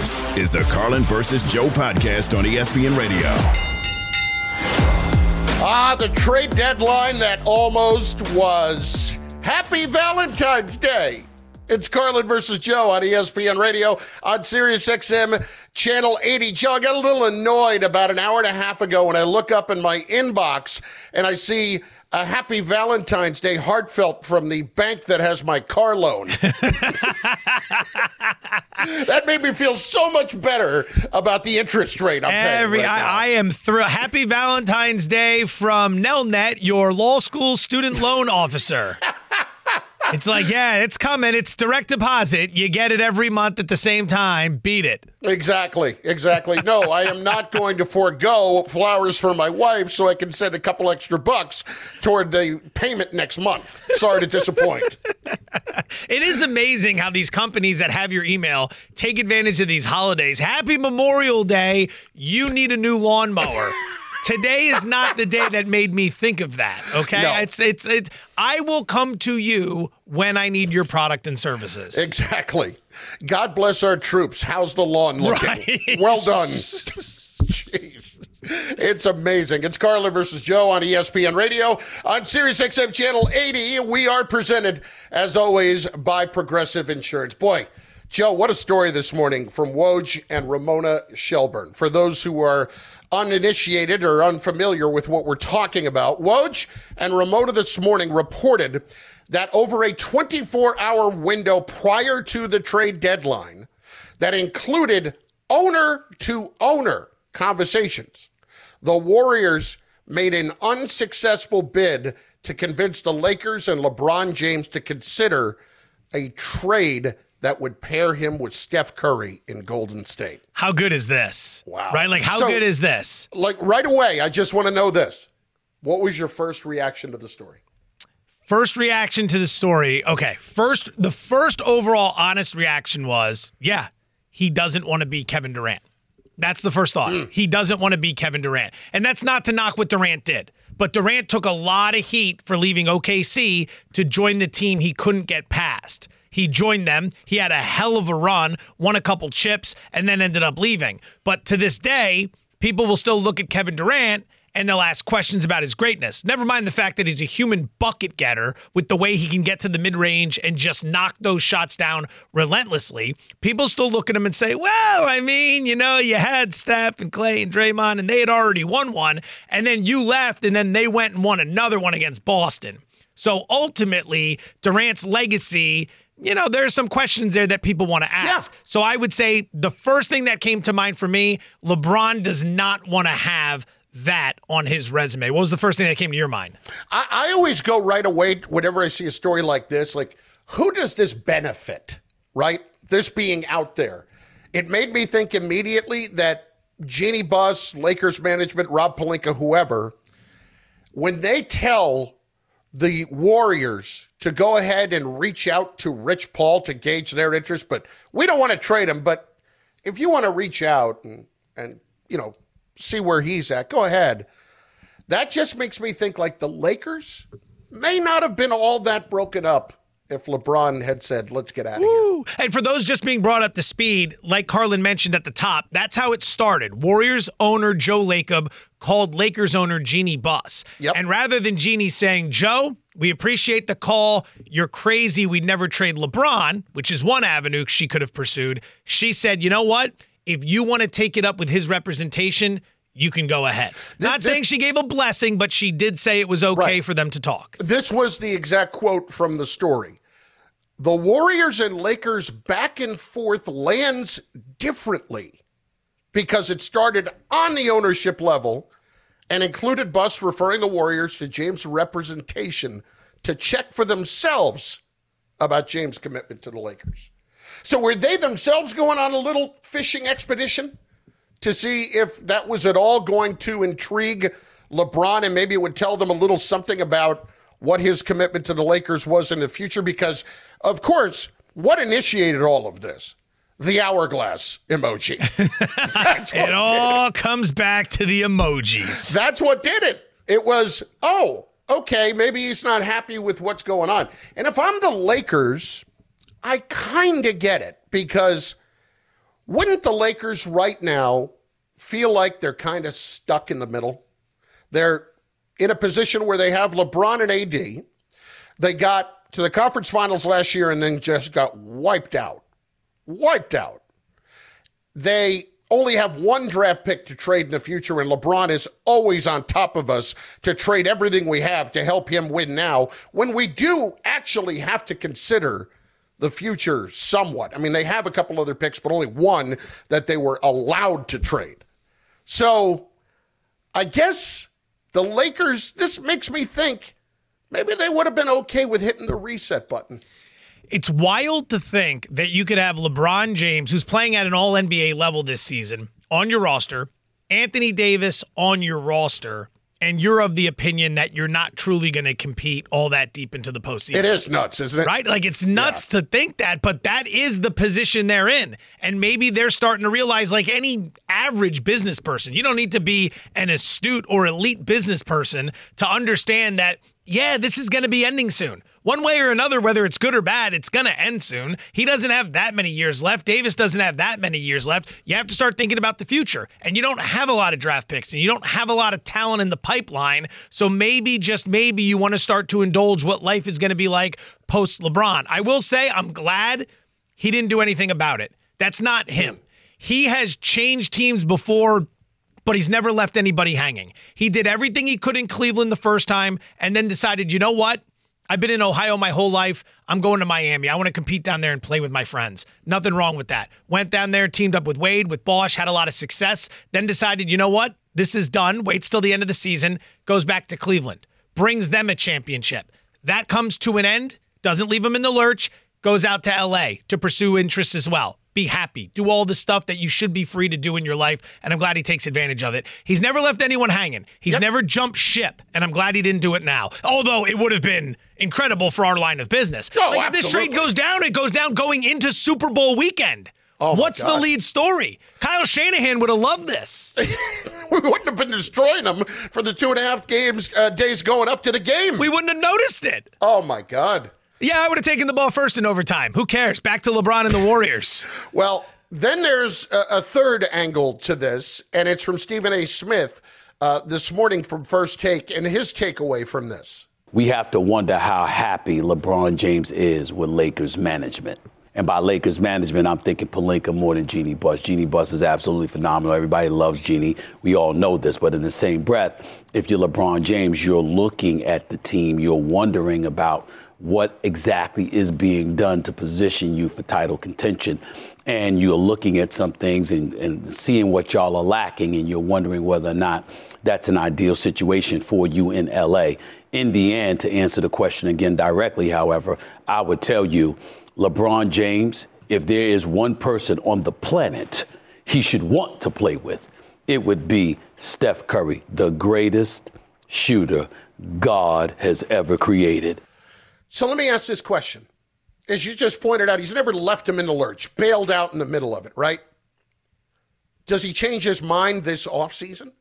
This is the Carlin versus Joe podcast on ESPN Radio. Ah, the trade deadline that almost was. Happy Valentine's Day. It's Carlin versus Joe on ESPN Radio on Sirius XM Channel 80. Joe, I got a little annoyed about an hour and a half ago when I look up in my inbox and I see a happy Valentine's Day heartfelt from the bank that has my car loan. that made me feel so much better about the interest rate I'm Every, paying. Right I, I, am thrilled. Happy Valentine's Day from Nelnet, your law school student loan officer. It's like, yeah, it's coming. It's direct deposit. You get it every month at the same time. Beat it. Exactly. Exactly. No, I am not going to forego flowers for my wife so I can send a couple extra bucks toward the payment next month. Sorry to disappoint. it is amazing how these companies that have your email take advantage of these holidays. Happy Memorial Day. You need a new lawnmower. Today is not the day that made me think of that. Okay, No. it's it's it's. I will come to you when I need your product and services. Exactly. God bless our troops. How's the lawn looking? Right. Well done. Jeez. It's amazing. It's Carlin versus Joe on ESPN Radio on Sirius XM Channel 80. We are presented, as always, by Progressive Insurance. Boy, Joe, what a story this morning from Woj and Ramona Shelburne. For those who are uninitiated or unfamiliar with what we're talking about, Woj and Ramona this morning reported that over a 24 hour window prior to the trade deadline, that included owner to owner conversations, the Warriors made an unsuccessful bid to convince the Lakers and LeBron James to consider a trade that would pair him with Steph Curry in Golden State. How good is this? Wow. Right? Like, how So- good is this? Like right away, I just want to know this. What was your first reaction to the story? First reaction to the story. Okay. First, the first overall honest reaction was, yeah, he doesn't want to be Kevin Durant. That's the first thought. Hmm. He doesn't want to be Kevin Durant. And that's not to knock what Durant did. But Durant took a lot of heat for leaving OKC to join the team he couldn't get past. He joined them. He had a hell of a run, won a couple chips, and then ended up leaving. But to this day, people will still look at Kevin Durant and they'll ask questions about his greatness. Never mind the fact that he's a human bucket getter with the way he can get to the mid range and just knock those shots down relentlessly. People still look at him and say, well, I mean, you know, you had Steph and Klay and Draymond, and they had already won one. And then you left, and then they went and won another one against Boston. So ultimately, Durant's legacy. You know, there's some questions there that people want to ask. So I would say the first thing that came to mind for me, LeBron does not want to have that on his resume. What was the first thing that came to your mind? I, I always go right away whenever I see a story like this, like, who does this benefit, right? This being out there. It made me think immediately that Jeanie Buss, Lakers management, Rob Pelinka, whoever, when they tell the Warriors to go ahead and reach out to Rich Paul to gauge their interest, but we don't want to trade him. But if you want to reach out and, and you know, see where he's at, go ahead. That just makes me think like the Lakers may not have been all that broken up if LeBron had said, let's get out of here. And for those just being brought up to speed, like Carlin mentioned at the top, that's how it started. Warriors owner Joe Lacob called Lakers owner Jeanie Buss. Yep. And rather than Jeanie saying, Joe, we appreciate the call. You're crazy. We'd never trade LeBron, which is one avenue she could have pursued. She said, you know what? If you want to take it up with his representation, you can go ahead. Not this- saying she gave a blessing, but she did say it was okay Right. for them to talk. This was the exact quote from the story. The Warriors and Lakers back and forth lands differently because it started on the ownership level and included Buss referring the Warriors to James' representation to check for themselves about James' commitment to the Lakers. So were they themselves going on a little fishing expedition to see if that was at all going to intrigue LeBron and maybe it would tell them a little something about what his commitment to the Lakers was in the future? Because, of course, what initiated all of this? The hourglass emoji. it all it. comes back to the emojis. That's what did it. It was, oh, okay, maybe he's not happy with what's going on. And if I'm the Lakers, I kind of get it because wouldn't the Lakers right now feel like they're kind of stuck in the middle? They're in a position where they have LeBron and AD. They got to the conference finals last year and then just got wiped out. Wiped out. They only have one draft pick to trade in the future, and LeBron is always on top of us to trade everything we have to help him win now when we do actually have to consider the future somewhat. I mean, they have a couple other picks, but only one that they were allowed to trade. So I guess the Lakers, this makes me think maybe they would have been okay with hitting the reset button. It's wild to think that you could have LeBron James, who's playing at an all NBA level this season, on your roster, Anthony Davis on your roster, and you're of the opinion that you're not truly going to compete all that deep into the postseason. It is nuts, isn't it? Right? Like it's nuts yeah. to think that, but that is the position they're in. And maybe they're starting to realize, like any average business person, you don't need to be an astute or elite business person to understand that, yeah, this is going to be ending soon. One way or another, whether it's good or bad, it's going to end soon. He doesn't have that many years left. Davis doesn't have that many years left. You have to start thinking about the future. And you don't have a lot of draft picks and you don't have a lot of talent in the pipeline. So maybe, just maybe, you want to start to indulge what life is going to be like post LeBron. I will say, I'm glad he didn't do anything about it. That's not him. He has changed teams before but he's never left anybody hanging. He did everything he could in Cleveland the first time and then decided, you know what? I've been in Ohio my whole life. I'm going to Miami. I want to compete down there and play with my friends. Nothing wrong with that. Went down there, teamed up with Wade, with Bosh, had a lot of success. Then decided, you know what? This is done. Waits till the end of the season, goes back to Cleveland, brings them a championship. That comes to an end, doesn't leave him in the lurch, goes out to LA to pursue interests as well be happy, do all the stuff that you should be free to do in your life. And I'm glad he takes advantage of it. He's never left anyone hanging. He's yep. never jumped ship, and I'm glad he didn't do it now. Although it would have been incredible for our line of business. Oh, like if this trade goes down, it goes down going into Super Bowl weekend. Oh What's the lead story? Kyle Shanahan would have loved this. we wouldn't have been destroying them for the two and a half games uh, days going up to the game. We wouldn't have noticed it. Oh my God. Yeah, I would have taken the ball first in overtime. Who cares? Back to LeBron and the Warriors. well, then there's a, a, third angle to this, and it's from Stephen A. Smith uh, this morning from First Take, and his takeaway from this. We have to wonder how happy LeBron James is with Lakers management. And by Lakers management, I'm thinking Pelinka more than Jeanie Buss. Jeanie Buss is absolutely phenomenal. Everybody loves Jeanie. We all know this. But in the same breath, if you're LeBron James, you're looking at the team, you're wondering about what exactly is being done to position you for title contention. And you're looking at some things and, and seeing what y'all are lacking, and you're wondering whether or not that's an ideal situation for you in LA. In the end, to answer the question again directly, however, I would tell you LeBron James, if there is one person on the planet he should want to play with, it would be Steph Curry, the greatest shooter God has ever created. So let me ask this question. As you just pointed out, he's never left him in the lurch, bailed out in the middle of it, right? Does he change his mind this offseason?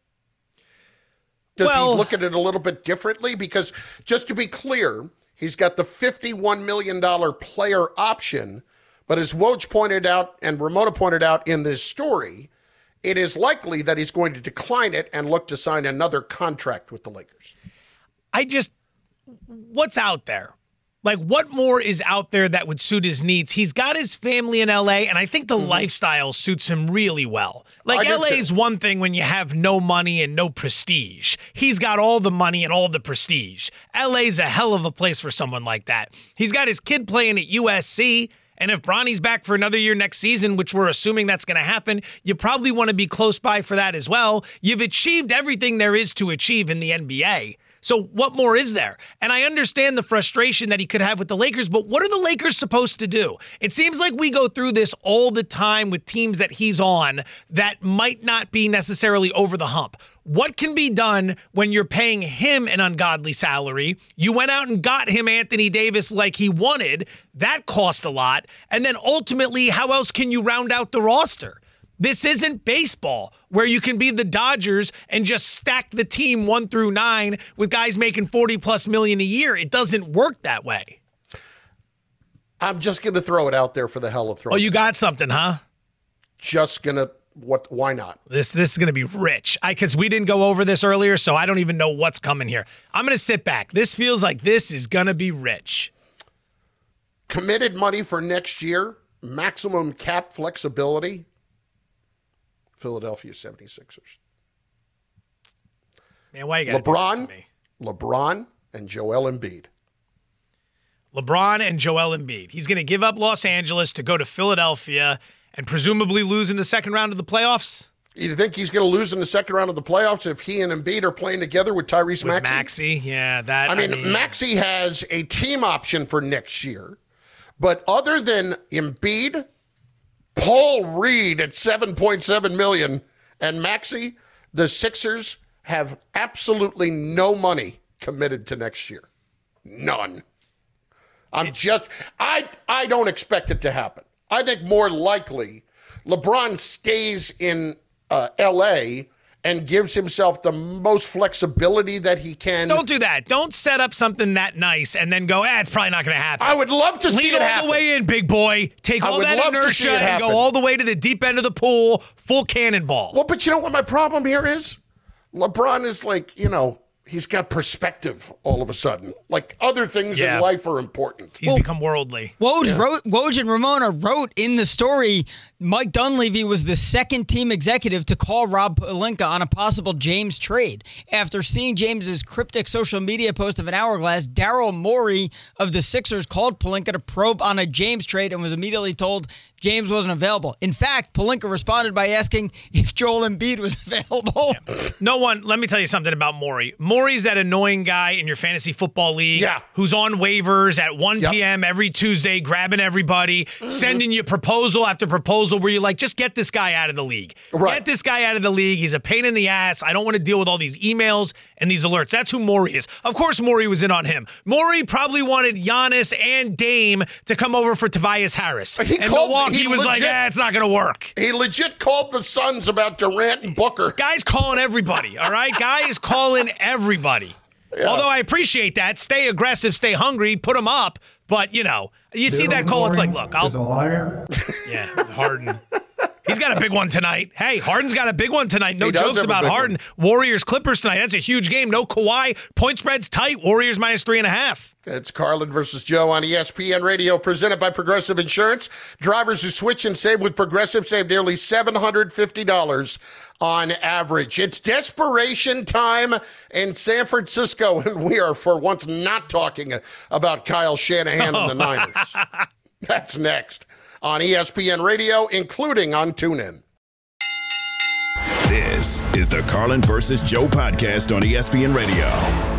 Does well, he look at it a little bit differently? Because just to be clear, he's got the $51 million player option. But as Woj pointed out and Ramona pointed out in this story, it is likely that he's going to decline it and look to sign another contract with the Lakers. I just, what's out there? Like, what more is out there that would suit his needs? He's got his family in LA, and I think the mm-hmm. lifestyle suits him really well. Like, LA is one thing when you have no money and no prestige. He's got all the money and all the prestige. LA's a hell of a place for someone like that. He's got his kid playing at USC. And if Bronny's back for another year next season, which we're assuming that's going to happen, you probably want to be close by for that as well. You've achieved everything there is to achieve in the NBA. So what more is there? And I understand the frustration that he could have with the Lakers, but what are the Lakers supposed to do? It seems like we go through this all the time with teams that he's on that might not be necessarily over the hump. What can be done when you're paying him an ungodly salary? You went out and got him Anthony Davis like he wanted. That cost a lot. And then ultimately, how else can you round out the roster? This isn't baseball where you can be the Dodgers and just stack the team one through nine with guys making 40 plus million a year. It doesn't work that way. I'm just going to throw it out there for the hell of throwing. Oh, you got something, huh? Just going to what why not? This this is going to be rich. I cuz we didn't go over this earlier, so I don't even know what's coming here. I'm going to sit back. This feels like this is going to be rich. Committed money for next year, maximum cap flexibility. Philadelphia 76ers. Man, why you got LeBron, LeBron and Joel Embiid. LeBron and Joel Embiid. He's going to give up Los Angeles to go to Philadelphia and presumably lose in the second round of the playoffs. You think he's going to lose in the second round of the playoffs if he and Embiid are playing together with Tyrese with Maxey? Maxey, yeah, that. I mean, I mean, Maxey has a team option for next year, but other than Embiid, Paul Reed at seven point seven million, and Maxey, the Sixers have absolutely no money committed to next year, none. I'm just, I, I don't expect it to happen. I think more likely LeBron stays in uh, LA and gives himself the most flexibility that he can. Don't do that. Don't set up something that nice and then go, ah, it's probably not going to happen. I would love to see it all happen. the way in, big boy. Take all that inertia and go all the way to the deep end of the pool, full cannonball. Well, but you know what my problem here is? LeBron is like, you know, he's got perspective all of a sudden. Like other things yeah. in life are important. He's well, become worldly. Woj, yeah. wrote, Woj and Ramona wrote in the story Mike Dunleavy was the second team executive to call Rob Pelinka on a possible James trade. After seeing James's cryptic social media post of an hourglass, Daryl Morey of the Sixers called Pelinka to probe on a James trade and was immediately told James wasn't available. In fact, Pelinka responded by asking if Joel Embiid was available. Yeah. No one, let me tell you something about Morey. Morey's that annoying guy in your fantasy football league yeah. who's on waivers at 1 yep. p.m. every Tuesday, grabbing everybody, mm-hmm. sending you proposal after proposal where you're like, just get this guy out of the league. Right. Get this guy out of the league. He's a pain in the ass. I don't want to deal with all these emails and these alerts. That's who Morey is. Of course, Morey was in on him. Morey probably wanted Giannis and Dame to come over for Tobias Harris. He and called, Milwaukee he was legit, like, yeah, it's not going to work. He legit called the Suns about Durant and Booker. Guy's calling everybody, all right? Guy is calling everybody. Yeah. Although I appreciate that. Stay aggressive, stay hungry, put them up. But, you know, you see that call, it's like, look, I'll. a liar. Yeah, Harden. He's got a big one tonight. Hey, Harden's got a big one tonight. No jokes about Harden. One. Warriors Clippers tonight. That's a huge game. No Kawhi. Point spread's tight. Warriors minus three and a half. It's Carlin versus Joe on ESPN Radio, presented by Progressive Insurance. Drivers who switch and save with Progressive save nearly $750 on average. It's desperation time in San Francisco, and we are for once not talking about Kyle Shanahan and the Niners. That's next on ESPN Radio, including on TuneIn. This is the Carlin versus Joe podcast on ESPN Radio.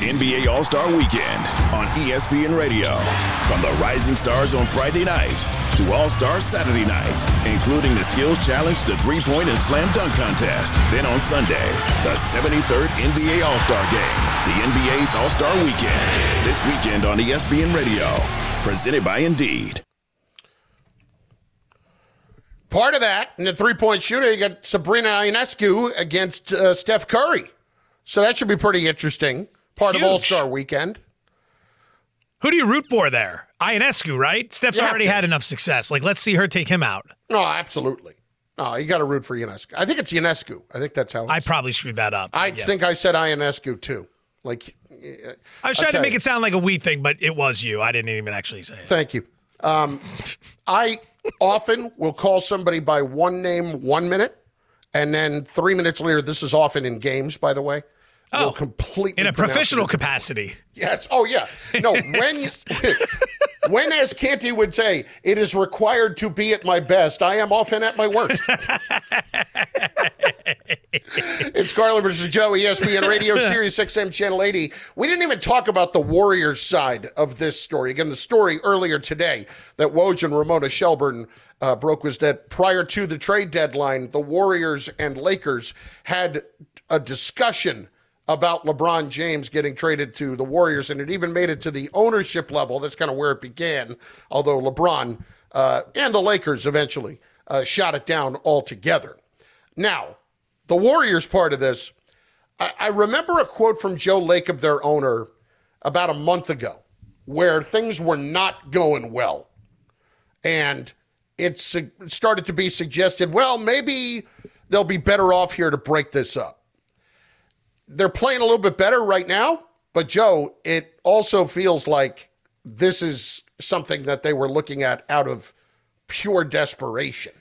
NBA All Star Weekend on ESPN Radio. From the Rising Stars on Friday night to All Star Saturday night, including the Skills Challenge to three point and slam dunk contest. Then on Sunday, the 73rd NBA All Star Game, the NBA's All Star Weekend. This weekend on ESPN Radio. Presented by Indeed. Part of that in the three point shooter, you got Sabrina Ionescu against uh, Steph Curry. So that should be pretty interesting. Part Huge. of All Star Weekend. Who do you root for there? Ionescu, right? Steph's You already had enough success. Like, let's see her take him out. No, absolutely. No, you got to root for Ionescu. I think it's Ionescu. I think that's how it's I probably screwed that up. I Yeah. think I said Ionescu too. Like, uh, I was trying to make you. it sound like a we thing, but it was you. I didn't even actually say it. Thank you. Um, I often will call somebody by one name one minute, and then three minutes later, this is often in games, by the way. Will Oh, completely In a professional it. capacity. Yes. Oh, yeah. No, when, when, as Canty would say, it is required to be at my best, I am often at my worst. it's Carlin versus Joe, ESPN Radio, Sirius XM Channel 80. We didn't even talk about the Warriors side of this story. Again, the story earlier today that Woj and Ramona Shelburne uh, broke was that prior to the trade deadline, the Warriors and Lakers had a discussion about LeBron James getting traded to the Warriors, and it even made it to the ownership level. That's kind of where it began, although LeBron uh, and the Lakers eventually uh, shot it down altogether. Now, the Warriors part of this, I, I remember a quote from Joe Lacob, their owner, about a month ago, where things were not going well. And it su- started to be suggested, well, maybe they'll be better off here to break this up. They're playing a little bit better right now, but Joe, it also feels like this is something that they were looking at out of pure desperation.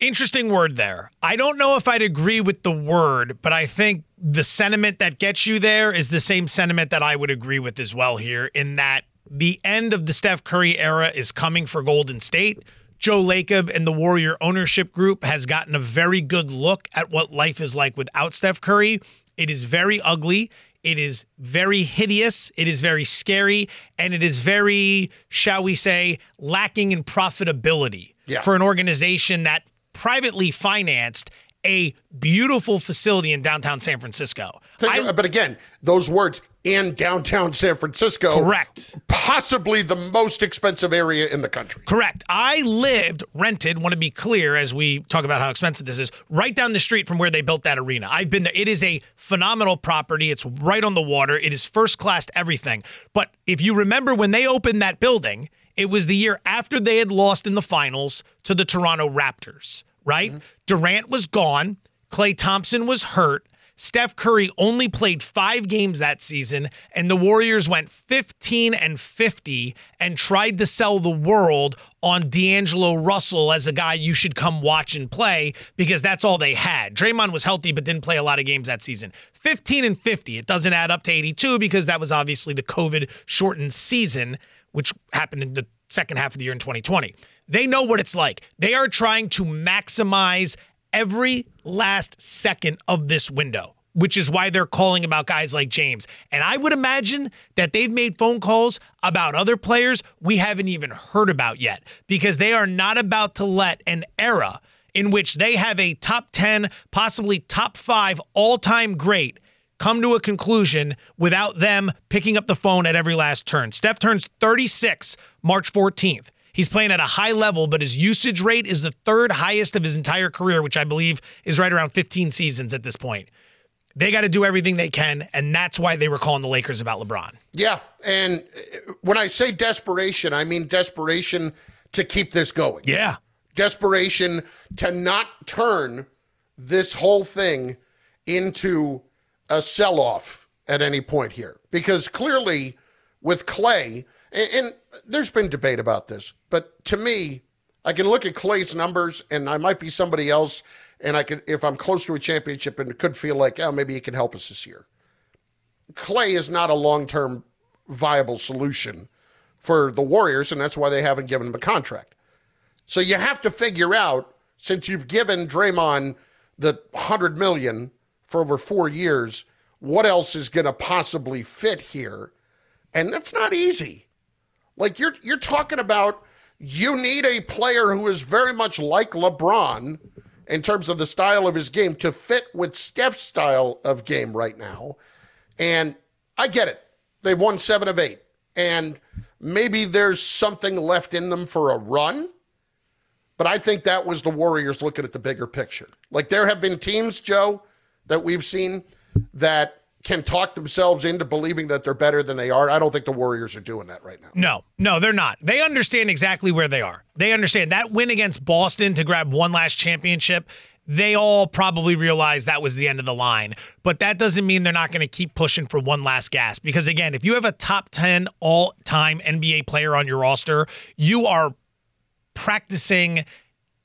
Interesting word there. I don't know if I'd agree with the word, but I think the sentiment that gets you there is the same sentiment that I would agree with as well here, in that the end of the Steph Curry era is coming for Golden State. Joe Lacob and the Warrior ownership group has gotten a very good look at what life is like without Steph Curry. It is very ugly. It is very hideous. It is very scary. And it is very, shall we say, lacking in profitability Yeah. for an organization that privately financed a beautiful facility in downtown San Francisco. Think- I- but again, those words in downtown San Francisco, Correct. Possibly the most expensive area in the country. Correct. I lived, rented, want to be clear as we talk about how expensive this is, right down the street from where they built that arena. I've been there. It is a phenomenal property. It's right on the water. It is first class everything. But if you remember when they opened that building, it was the year after they had lost in the finals to the Toronto Raptors, right? Mm-hmm. Durant was gone. Klay Thompson was hurt. Steph Curry only played five games that season, and the Warriors went 15 and 50 and tried to sell the world on D'Angelo Russell as a guy you should come watch and play because that's all they had. Draymond was healthy but didn't play a lot of games that season. 15 and 50. It doesn't add up to 82 because that was obviously the COVID shortened season, which happened in the second half of the year in 2020. They know what it's like. They are trying to maximize every last second of this window, which is why they're calling about guys like James. And I would imagine that they've made phone calls about other players we haven't even heard about yet because they are not about to let an era in which they have a top 10, possibly top five all time great come to a conclusion without them picking up the phone at every last turn. Steph turns 36 March 14th. He's playing at a high level, but his usage rate is the third highest of his entire career, which I believe is right around 15 seasons at this point. They got to do everything they can, and that's why they were calling the Lakers about LeBron. Yeah, and uh, when I say desperation, I mean desperation to keep this going. Yeah. Desperation to not turn this whole thing into a sell off at any point here. Because clearly, with Klay, and, and, there's been debate about this, but to me, I can look at Klay's numbers, and I might be somebody else, and I could, if I'm close to a championship, and it could feel like, oh, maybe he can help us this year. Klay is not a long term viable solution for the Warriors, and that's why they haven't given him a contract. So you have to figure out, since you've given Draymond the hundred million for over four years, what else is going to possibly fit here? And that's not easy. Like you're you're talking about you need a player who is very much like LeBron in terms of the style of his game to fit with Steph's style of game right now. And I get it. They won seven of eight. And maybe there's something left in them for a run. But I think that was the Warriors looking at the bigger picture. Like there have been teams, Joe, that we've seen that can talk themselves into believing that they're better than they are. I don't think the Warriors are doing that right now. No, no, they're not. They understand exactly where they are. They understand that win against Boston to grab one last championship. They all probably realize that was the end of the line. But that doesn't mean they're not going to keep pushing for one last gas. Because again, if you have a top 10 all time NBA player on your roster, you are practicing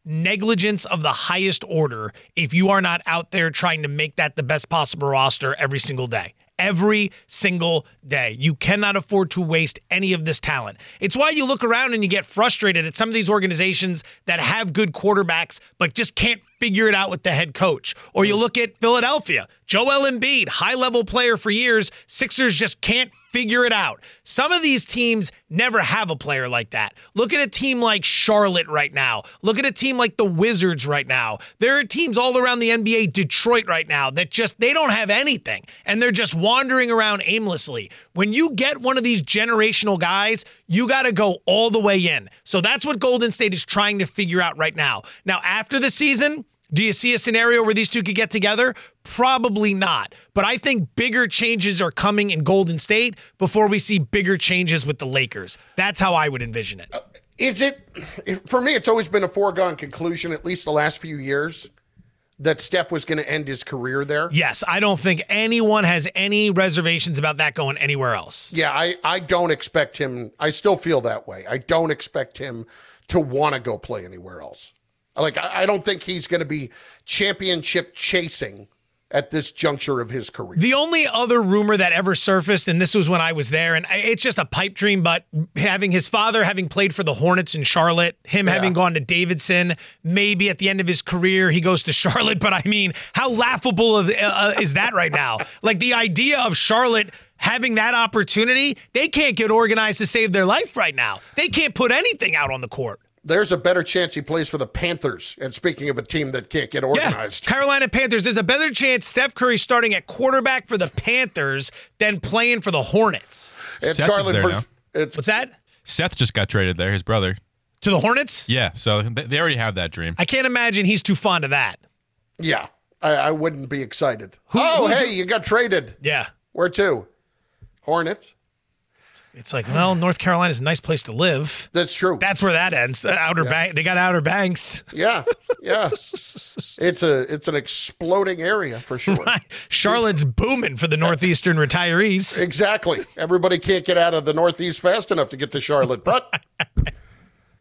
negligence of the highest order if you are not out there trying to make that the best possible roster every single day. Every single day. You cannot afford to waste any of this talent. It's why you look around and you get frustrated at some of these organizations that have good quarterbacks but just can't figure it out with the head coach. Or you look at Philadelphia, Joel Embiid, high level player for years. Sixers just can't figure it out. Some of these teams never have a player like that. Look at a team like Charlotte right now. Look at a team like the Wizards right now. There are teams all around the NBA, Detroit right now, that just they don't have anything and they're just wandering around aimlessly. When you get one of these generational guys, you got to go all the way in. So that's what Golden State is trying to figure out right now. Now, after the season, do you see a scenario where these two could get together? Probably not. But I think bigger changes are coming in Golden State before we see bigger changes with the Lakers. That's how I would envision it. Uh, is it, for me, it's always been a foregone conclusion, at least the last few years, that Steph was going to end his career there? Yes, I don't think anyone has any reservations about that going anywhere else. Yeah, I, I don't expect him, I still feel that way. I don't expect him to want to go play anywhere else. Like, I don't think he's going to be championship chasing at this juncture of his career. The only other rumor that ever surfaced, and this was when I was there, and it's just a pipe dream, but having his father having played for the Hornets in Charlotte, him yeah. having gone to Davidson, maybe at the end of his career he goes to Charlotte. But I mean, how laughable uh, is that right now? Like the idea of Charlotte having that opportunity, they can't get organized to save their life right now. They can't put anything out on the court there's a better chance he plays for the Panthers. And speaking of a team that can't get organized, yeah, Carolina Panthers. There's a better chance Steph Curry starting at quarterback for the Panthers than playing for the Hornets. It's Seth Garland. there now. It's, What's that? Seth just got traded there. His brother to the Hornets. Yeah, so they already have that dream. I can't imagine he's too fond of that. Yeah, I, I wouldn't be excited. Who, oh, hey, you got traded. Yeah, where to? Hornets. It's like, well, North Carolina is a nice place to live. That's true. That's where that ends. The outer yeah. bank. They got Outer Banks. Yeah, yeah. it's a it's an exploding area for sure. Right. Charlotte's booming for the northeastern retirees. Exactly. Everybody can't get out of the Northeast fast enough to get to Charlotte, but.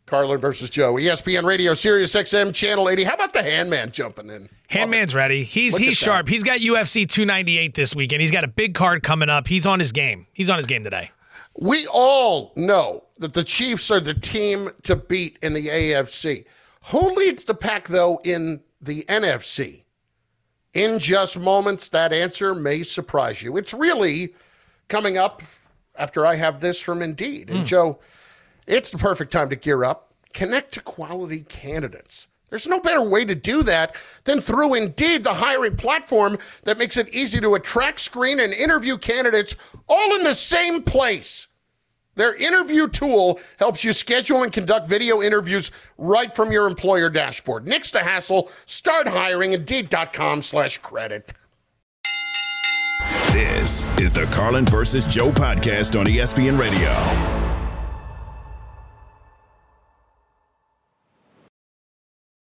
Carlin versus Joe, ESPN Radio, Sirius XM, Channel 80. How about the Handman jumping in? Handman's ready. He's Look he's sharp. That. He's got UFC 298 this weekend. He's got a big card coming up. He's on his game. He's on his game today. We all know that the Chiefs are the team to beat in the AFC. Who leads the pack, though, in the NFC? In just moments, that answer may surprise you. It's really coming up after I have this from Indeed. And, mm. Joe, it's the perfect time to gear up. Connect to quality candidates. There's no better way to do that than through Indeed, the hiring platform that makes it easy to attract, screen, and interview candidates all in the same place. Their interview tool helps you schedule and conduct video interviews right from your employer dashboard. Next to hassle, start hiring Indeed.com slash credit. This is the Carlin versus Joe podcast on ESPN Radio.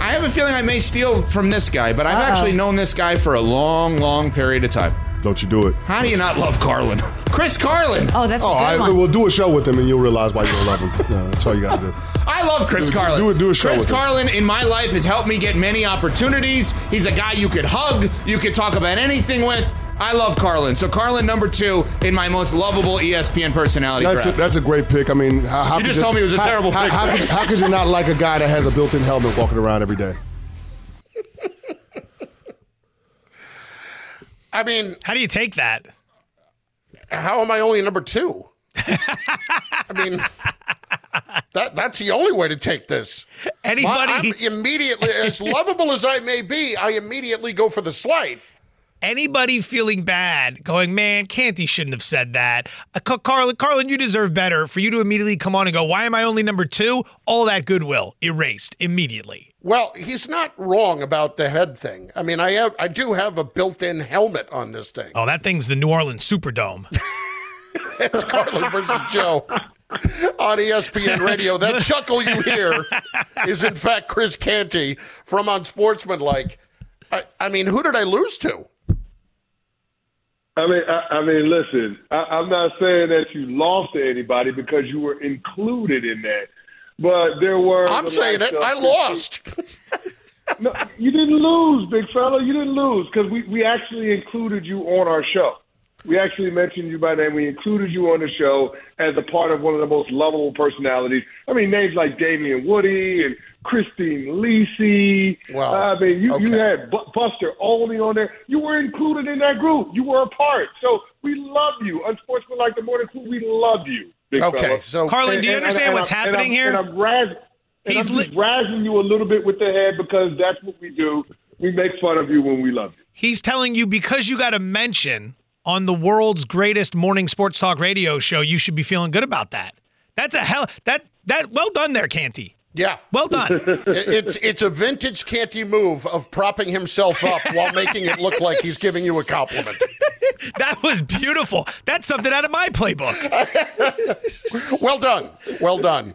I have a feeling I may steal from this guy, but I've actually known this guy for a long, long period of time. Don't you do it. How do you not love Carlin? Chris Carlin. Oh, that's Oh, a good I, one. we'll do a show with him and you'll realize why you don't love him. No, that's all you got to do. I love Chris Do- Carlin. do a- do a show Chris with him. Carlin in my life has helped me get many opportunities. He's a guy you could hug, you could talk about anything with. I love Carlin. So Carlin number two in my most lovable ESPN personality That's a, that's a great pick. I mean, how, how You could just told me it was a how- terrible how, pick. How, could, how could you not like a guy that has a built-in helmet walking around every day? I mean, How do you take that? how am I only number two? I mean, that that's the only way to take this. Anybody I'm immediately, as lovable as I may be, I immediately go for the slight. Anybody feeling bad, going, man, Canty shouldn't have said that. Uh, Ca- Carlin, Carlin, you deserve better. For you to immediately come on and go, why am I only number two? All that goodwill erased immediately. Well, he's not wrong about the head thing. I mean, I have, I do have a built-in helmet on this thing. Oh, that thing's the New Orleans Superdome. It's Carlin versus Joe on ESPN Radio. That chuckle you hear is, in fact, Chris Canty from Unsportsmanlike. I, I mean, who did I lose to? I mean, I, I mean, listen. I, I'm not saying that you lost to anybody because you were included in that, but there were. I'm the saying it. I lost. No, you didn't lose, big fella. You didn't lose because we, we actually included you on our show. We actually mentioned you by name. We included you on the show as a part of one of the most lovable personalities. I mean, names like Damien Woody and Christine Lisi. Wow. I mean, you, you Okay. had Bu- Buster Olney on there. You were included in that group. You were a part. So we love you. Unsportsmanlike the morning crew, we love you, big Okay, fella. so Carlin, do you understand what's I'm- happening I'm- here? And I'm, razz- and He's I'm just razzing you a little bit with the head because that's what we do. We make fun of you when we love you. He's telling you because you got a mention on the world's greatest morning sports talk radio show, you should be feeling good about that. That's a hell that that well done there, Canty. Yeah. Well done. It's it's a vintage Canty move of propping himself up while making it look like he's giving you a compliment. that was beautiful. That's something out of my playbook. Well done. Well done.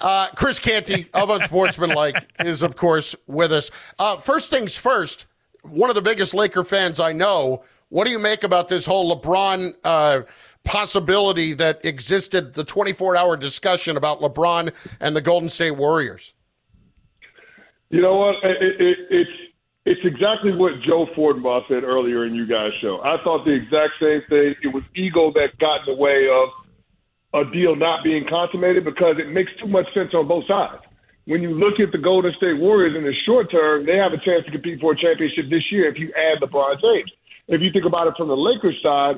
Uh, Chris Canty of Unsportsmanlike is, of course, with us. Uh, first things first, one of the biggest Laker fans I know. What do you make about this whole LeBron uh, possibility that existed, the 24 hour discussion about LeBron and the Golden State Warriors? You know what? It, it, it, it's it's exactly what Joe Fortenbaugh said earlier in you guys' show. I thought the exact same thing. It was ego that got in the way of a deal not being consummated because it makes too much sense on both sides. when you look at the Golden State Warriors in the short term, they have a chance to compete for a championship this year if you add LeBron James. If you think about it from the Lakers side,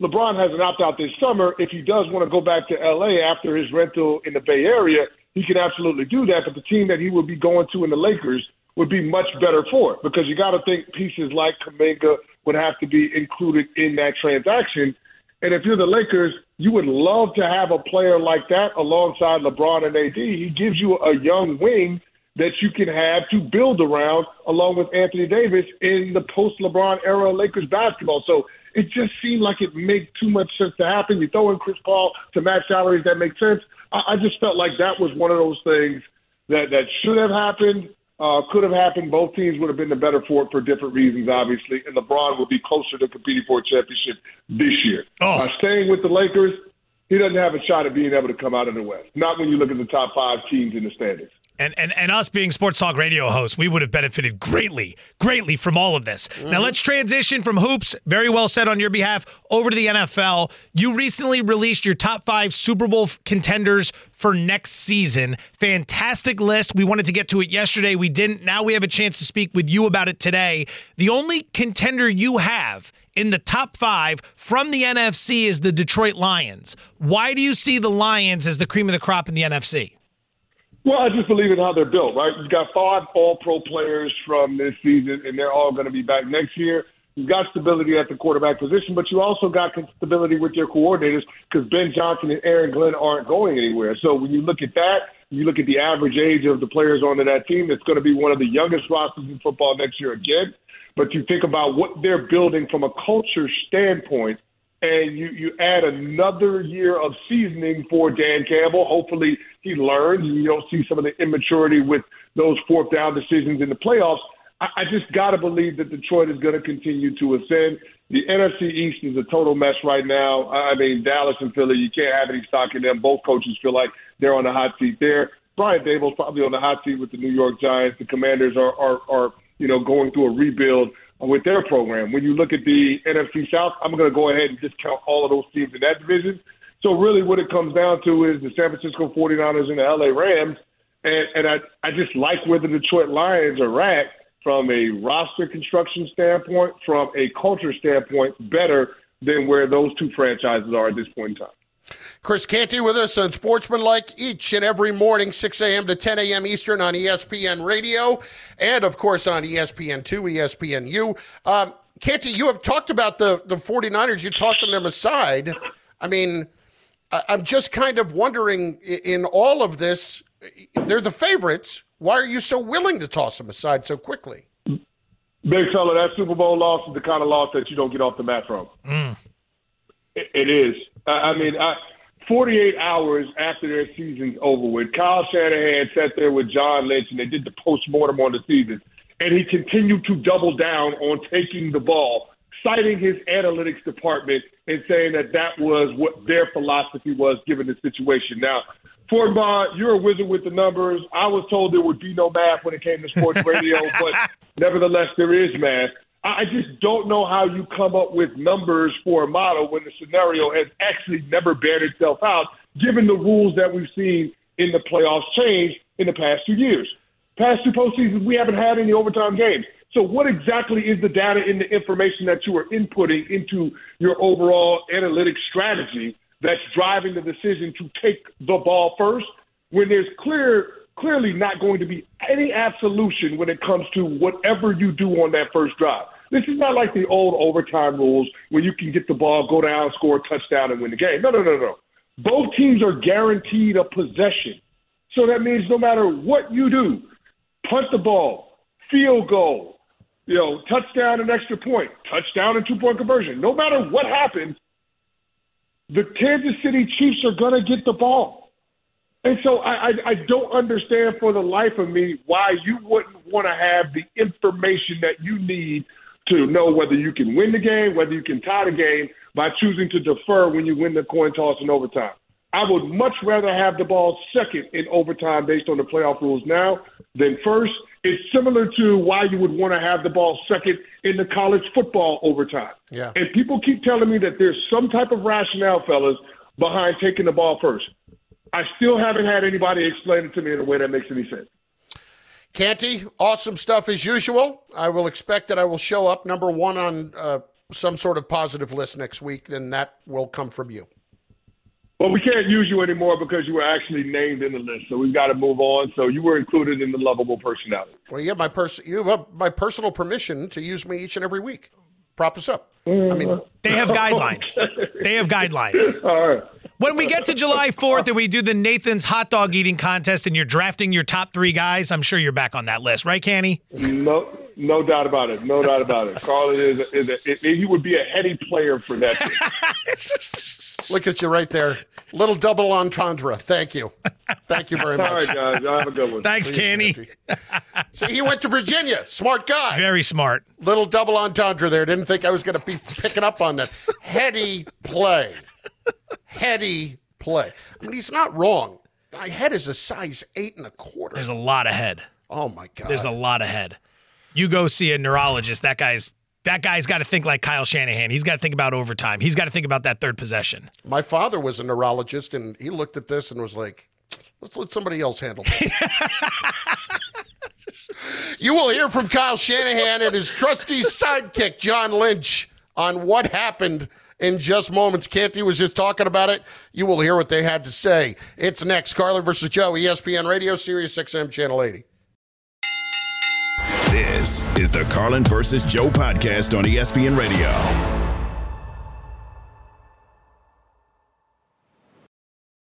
LeBron has an opt out this summer. If he does want to go back to LA after his rental in the Bay Area, he can absolutely do that. But the team that he would be going to in the Lakers would be much better for it because you got to think pieces like Kuminga would have to be included in that transaction. And if you're the Lakers, you would love to have a player like that alongside LeBron and AD. He gives you a young wing that you can have to build around along with Anthony Davis in the post LeBron era Lakers basketball. So it just seemed like it made too much sense to happen. You throw in Chris Paul to match salaries, that makes sense. I, I just felt like that was one of those things that, that should have happened uh, could have happened. Both teams would have been the better for it for different reasons, obviously. And LeBron would be closer to competing for a championship this year. Oh. Uh, staying with the Lakers, he doesn't have a shot at being able to come out of the West. Not when you look at the top five teams in the standings. And, and and us being sports talk radio hosts, we would have benefited greatly, greatly from all of this. Now mm-hmm. let's transition from hoops, very well said on your behalf, over to the NFL. You recently released your top five Super Bowl contenders for next season. Fantastic list. We wanted to get to it yesterday. We didn't. Now we have a chance to speak with you about it today. The only contender you have in the top five from the NFC is the Detroit Lions. Why do you see the Lions as the cream of the crop in the NFC? Well, I just believe in how they're built, right? You've got five all pro players from this season, and they're all going to be back next year. You've got stability at the quarterback position, but you also got stability with your coordinators because Ben Johnson and Aaron Glenn aren't going anywhere. So when you look at that, you look at the average age of the players on that team, it's going to be one of the youngest rosters in football next year again. But you think about what they're building from a culture standpoint, and you, you add another year of seasoning for Dan Campbell. Hopefully he learns. and You don't see some of the immaturity with those fourth down decisions in the playoffs. I, I just got to believe that Detroit is going to continue to ascend. The NFC East is a total mess right now. I mean, Dallas and Philly, you can't have any stock in them. Both coaches feel like they're on the hot seat there. Brian Daboll's probably on the hot seat with the New York Giants. The Commanders are, are, are you know, going through a rebuild with their program. When you look at the NFC South, I'm going to go ahead and discount all of those teams in that division. So really what it comes down to is the San Francisco 49ers and the LA Rams. And, and I, I just like where the Detroit Lions are at from a roster construction standpoint, from a culture standpoint, better than where those two franchises are at this point in time. Chris Canty with us on Sportsmanlike each and every morning, 6 a.m. to 10 a.m. Eastern on ESPN Radio, and of course on E ESPN2, ESPNU. Um, Canty, you have talked about the, the 49ers. You're tossing them aside. I mean, I, I'm just kind of wondering in all of this, they're the favorites. Why are you so willing to toss them aside so quickly? Big fella, that Super Bowl loss is the kind of loss that you don't get off the mat from. It, it is. I, I mean, I, 48 hours after their season's over with, Kyle Shanahan sat there with John Lynch and they did the postmortem on the season. And he continued to double down on taking the ball, citing his analytics department and saying that that was what their philosophy was given the situation. Now, Fortenbaugh, you're a wizard with the numbers. I was told there would be no math when it came to sports radio, but nevertheless, there is math. I just don't know how you come up with numbers for a model when the scenario has actually never bared itself out, given the rules that we've seen in the playoffs change in the past two years. Past two postseasons, we haven't had any overtime games. So, what exactly is the data and the information that you are inputting into your overall analytic strategy that's driving the decision to take the ball first when there's clear clearly not going to be any absolution when it comes to whatever you do on that first drive. This is not like the old overtime rules where you can get the ball, go down, score a touchdown, and win the game. No, no, no, no. Both teams are guaranteed a possession. So that means no matter what you do, punt the ball, field goal, you know, touchdown and extra point, touchdown and two point conversion. No matter what happens, the Kansas City Chiefs are going to get the ball. And so I, I, I don't understand for the life of me why you wouldn't want to have the information that you need to know whether you can win the game, whether you can tie the game by choosing to defer when you win the coin toss in overtime. I would much rather have the ball second in overtime based on the playoff rules now than first. It's similar to why you would want to have the ball second in the college football overtime. Yeah. And people keep telling me that there's some type of rationale, fellas, behind taking the ball first. I still haven't had anybody explain it to me in a way that makes any sense. Canty, awesome stuff as usual. I will expect that I will show up number one on uh, some sort of positive list next week. Then that will come from you. Well, we can't use you anymore because you were actually named in the list, so we've got to move on. So you were included in the lovable personality. Well, you have my pers- you have my personal permission to use me each and every week. Prop us up. I mean, They have guidelines. They have guidelines. All right. When we get to July 4th and we do the Nathan's hot dog eating contest and you're drafting your top three guys, I'm sure you're back on that list, right, Canty? No, no doubt about it. No doubt about it. Carlin is, is a, it, he would be a heady player for that. look at you right there. Little double entendre. Thank you. Thank you very much. All right, guys. Y'all have a good one. Thanks, Canty. See, he went to Virginia. Smart guy. Very smart. Little double entendre there. Didn't think I was going to be picking up on that. Heady play. Heady play. I mean, he's not wrong. My head is a size eight and a quarter. There's a lot of head. oh my god. There's a lot of head. You go see a neurologist. That guy's that guy's got to think like Kyle Shanahan. He's got to think about overtime. He's got to think about that third possession. My father was a neurologist, and he looked at this and was like, "Let's let somebody else handle this." you will hear from Kyle Shanahan and his trusty sidekick John Lynch on what happened in just moments. Canty was just talking about it. You will hear what they had to say. It's next. Carlin versus Joe, ESPN Radio, Sirius XM, Channel 80. This is the Carlin versus Joe podcast on ESPN Radio.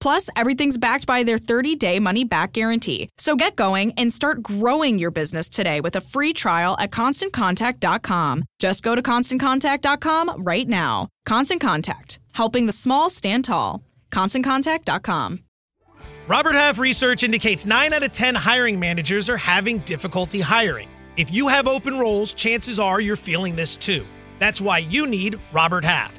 Plus, everything's backed by their 30 day money back guarantee. So get going and start growing your business today with a free trial at constantcontact.com. Just go to constantcontact.com right now. Constant Contact, helping the small stand tall. ConstantContact.com. Robert Half research indicates 9 out of 10 hiring managers are having difficulty hiring. If you have open roles, chances are you're feeling this too. That's why you need Robert Half.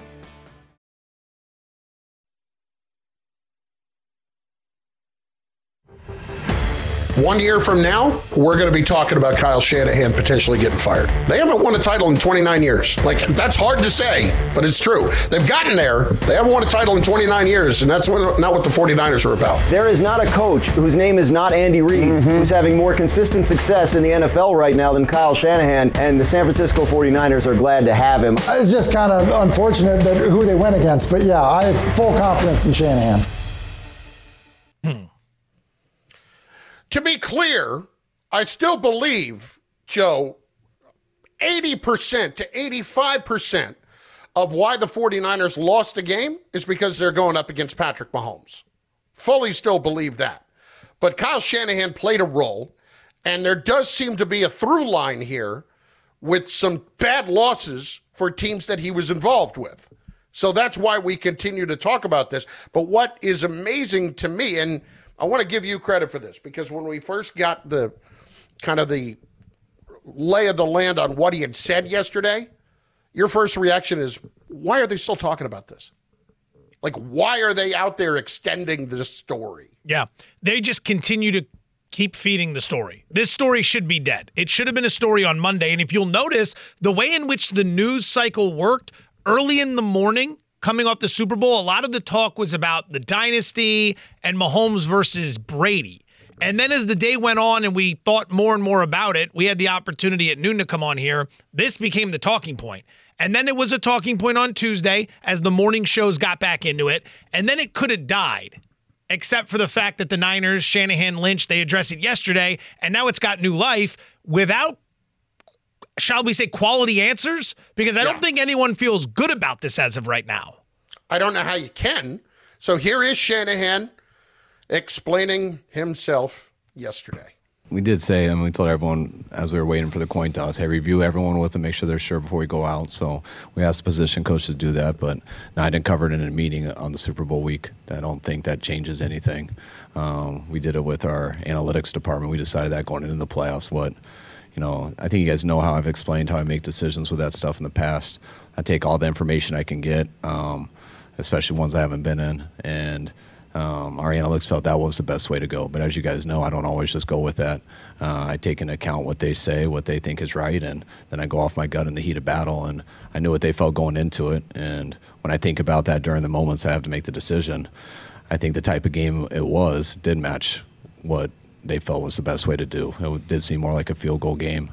One year from now, we're going to be talking about Kyle Shanahan potentially getting fired. They haven't won a title in 29 years. Like, that's hard to say, but it's true. They've gotten there. They haven't won a title in 29 years, and that's what, not what the 49ers are about. There is not a coach whose name is not Andy Reid mm-hmm. who's having more consistent success in the NFL right now than Kyle Shanahan, and the San Francisco 49ers are glad to have him. It's just kind of unfortunate that who they went against, but yeah, I have full confidence in Shanahan. To be clear, I still believe, Joe, 80% to 85% of why the 49ers lost the game is because they're going up against Patrick Mahomes. Fully still believe that. But Kyle Shanahan played a role, and there does seem to be a through line here with some bad losses for teams that he was involved with. So that's why we continue to talk about this. But what is amazing to me, and I want to give you credit for this because when we first got the kind of the lay of the land on what he had said yesterday, your first reaction is, why are they still talking about this? Like, why are they out there extending this story? Yeah. They just continue to keep feeding the story. This story should be dead. It should have been a story on Monday. And if you'll notice, the way in which the news cycle worked early in the morning, coming off the Super Bowl, a lot of the talk was about the dynasty and Mahomes versus Brady. And then as the day went on and we thought more and more about it, we had the opportunity at noon to come on here. This became the talking point. And then it was a talking point on Tuesday as the morning shows got back into it. And then it could have died, except for the fact that the Niners, Shanahan, Lynch, they addressed it yesterday. And now it's got new life without, shall we say, quality answers? Because I don't think anyone feels good about this as of right now. I don't know how you can. So here is Shanahan explaining himself yesterday. We did say, and we told everyone as we were waiting for the coin toss, hey, review everyone with them, make sure they're sure before we go out. So we asked the position coach to do that, but no, I didn't cover it in a meeting on the Super Bowl week. I don't think that changes anything. Um, we did it with our analytics department. We decided that going into the playoffs. What, you know, I think you guys know how I've explained how I make decisions with that stuff in the past. I take all the information I can get, um, especially ones I haven't been in, and um, our analytics felt that was the best way to go. But as you guys know, I don't always just go with that. Uh, I take into account what they say, what they think is right, and then I go off my gut in the heat of battle. And I knew what they felt going into it. And when I think about that during the moments I have to make the decision, I think the type of game it was did match what they felt was the best way to do. It It did seem more like a field goal game.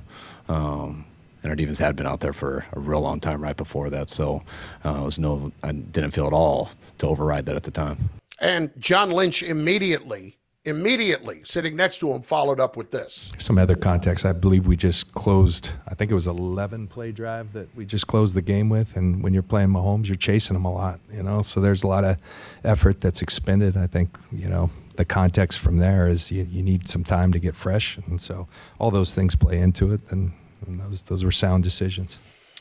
Um, and our defense had been out there for a real long time right before that. So uh, it was no, I didn't feel at all to override that at the time. And John Lynch immediately, immediately sitting next to him, followed up with this. Some other context, I believe we just closed, I think it was 11 play drive that we just closed the game with. And when you're playing Mahomes, you're chasing him a lot, you know? So there's a lot of effort that's expended. I think, you know, the context from there is you, you need some time to get fresh. And so all those things play into it. And, and those, those were sound decisions.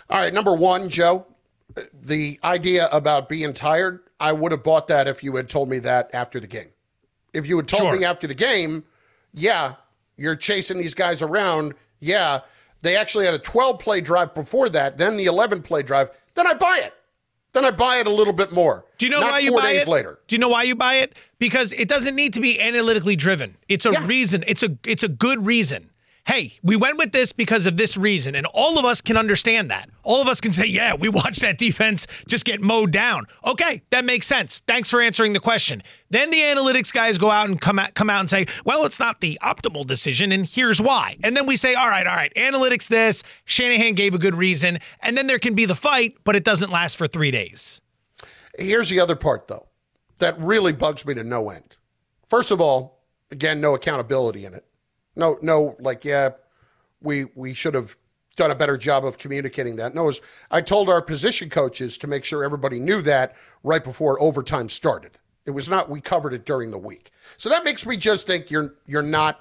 All right, number one, Joe, the idea about being tired, I would have bought that if you had told me that after the game. If you had told Sure. me after the game, yeah, you're chasing these guys around. Yeah, they actually had a 12 play drive before that, then the 11 play drive. Then I buy it. Then I buy it a little bit more. Do you know Not why you four buy days it? later. Do you know why you buy it? Because it doesn't need to be analytically driven. It's a reason. It's a it's a good reason. Hey, we went with this because of this reason, and all of us can understand that. All of us can say, "Yeah, we watched that defense just get mowed down." Okay, that makes sense. Thanks for answering the question. Then the analytics guys go out and come out, come out and say, "Well, it's not the optimal decision, and here's why." And then we say, "All right, all right, analytics this. Shanahan gave a good reason," and then there can be the fight, but it doesn't last for three days. Here's the other part, though, that really bugs me to no end. First of all, again, no accountability in it. No, no, like, yeah, we we should have done a better job of communicating that. No, was, I told our position coaches to make sure everybody knew that right before overtime started. It was not we covered it during the week. So that makes me just think you're you're not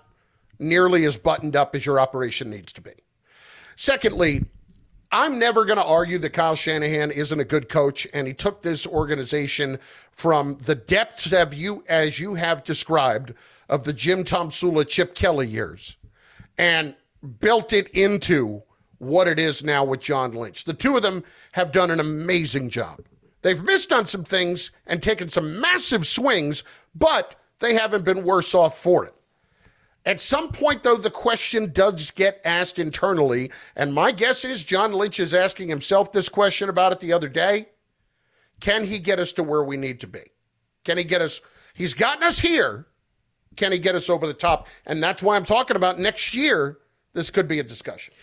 nearly as buttoned up as your operation needs to be. Secondly, I'm never going to argue that Kyle Shanahan isn't a good coach, and he took this organization from the depths of you, as you have described, of the Jim Tomsula, Chip Kelly years, and built it into what it is now with John Lynch. The two of them have done an amazing job. They've missed on some things and taken some massive swings, but they haven't been worse off for it. At some point, though, the question does get asked internally. And my guess is John Lynch is asking himself this question about it the other day. Can he get us to where we need to be? Can he get us? He's gotten us here. Can he get us over the top? And that's why I'm talking about next year. This could be a discussion.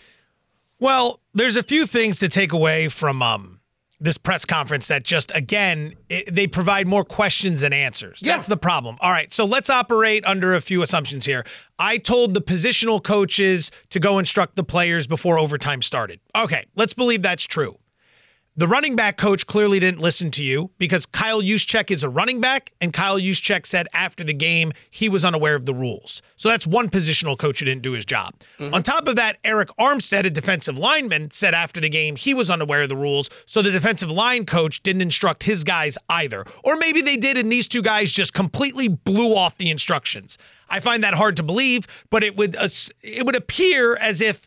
Well, there's a few things to take away from um, this press conference that just, again, it, they provide more questions than answers. That's the problem. All right, so let's operate under a few assumptions here. I told the positional coaches to go instruct the players before overtime started. Okay, let's believe that's true. The running back coach clearly didn't listen to you because Kyle Juszczyk is a running back, and Kyle Juszczyk said after the game he was unaware of the rules. So that's one positional coach who didn't do his job. On top of that, Arik Armstead, a defensive lineman, said after the game he was unaware of the rules, so the defensive line coach didn't instruct his guys either. Or maybe they did, and these two guys just completely blew off the instructions. I find that hard to believe, but it would uh, it would appear as if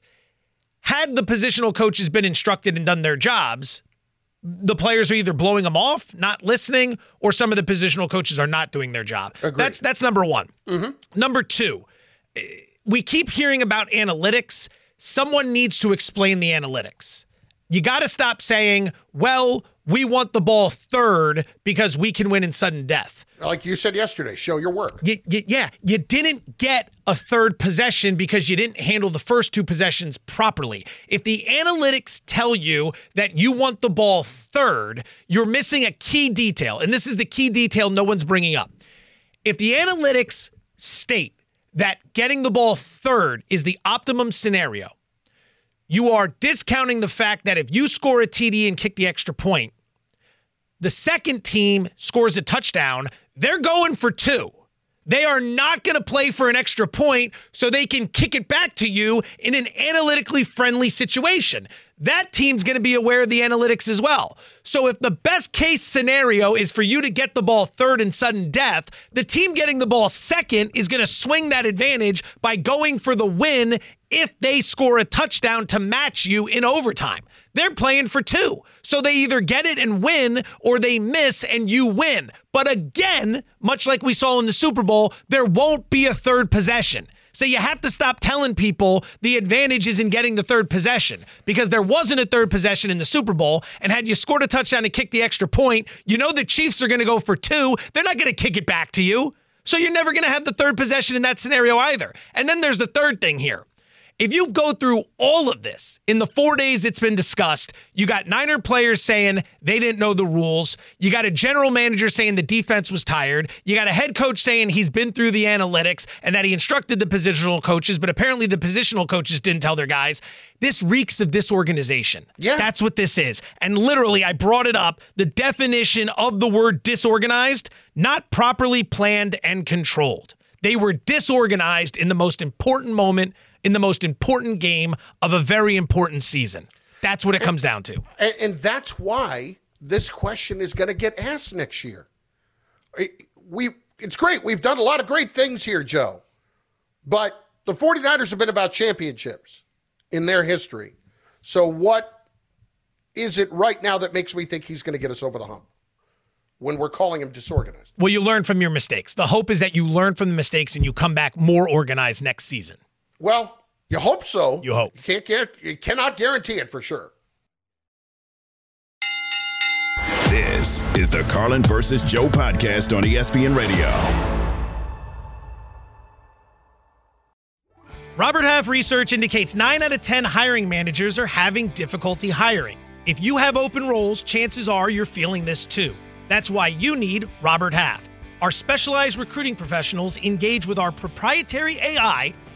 had the positional coaches been instructed and done their jobs, the players are either blowing them off, not listening, or some of the positional coaches are not doing their job. That's that's number one. Number two, eh, we keep hearing about analytics. Someone needs to explain the analytics. You got to stop saying, "Well, we want the ball third because we can win in sudden death. Like you said yesterday, show your work. You, you, yeah, you didn't get a third possession because you didn't handle the first two possessions properly. If the analytics tell you that you want the ball third, you're missing a key detail. And this is the key detail no one's bringing up. If the analytics state that getting the ball third is the optimum scenario, you are discounting the fact that if you score a TD and kick the extra point, the second team scores a touchdown, they're going for two. They are not going to play for an extra point so they can kick it back to you in an analytically friendly situation. That team's going to be aware of the analytics as well. So if the best case scenario is for you to get the ball third in sudden death, the team getting the ball second is going to swing that advantage by going for the win if they score a touchdown to match you in overtime. They're playing for two. So they either get it and win or they miss and you win. But again, much like we saw in the Super Bowl, there won't be a third possession. So you have to stop telling people the advantage is in getting the third possession because there wasn't a third possession in the Super Bowl. And had you scored a touchdown and kicked the extra point, you know the Chiefs are going to go for two. They're not going to kick it back to you. So you're never going to have the third possession in that scenario either. And then there's the third thing here. If you go through all of this in the four days it's been discussed, you got Niner players saying they didn't know the rules. You got a general manager saying the defense was tired. You got a head coach saying he's been through the analytics and that he instructed the positional coaches, but apparently the positional coaches didn't tell their guys. This reeks of disorganization. Yeah. That's what this is. And literally, I brought it up the definition of the word disorganized, not properly planned and controlled. They were disorganized in the most important moment in the most important game of a very important season. That's what it comes down to. And, and that's why this question is going to get asked next year. We it's great. We've done a lot of great things here, Joe. But the 49ers have been about championships in their history. So what is it right now that makes me think he's going to get us over the hump? when we're calling him disorganized. Well, you learn from your mistakes. The hope is that you learn from the mistakes and you come back more organized next season. Well, you hope so. You hope. You can't guarantee, you cannot guarantee it for sure. This is the Carlin versus Joe podcast on ESPN Radio. Robert Half research indicates 9 out of 10 hiring managers are having difficulty hiring. If you have open roles, chances are you're feeling this too. That's why you need Robert Half. Our specialized recruiting professionals engage with our proprietary AI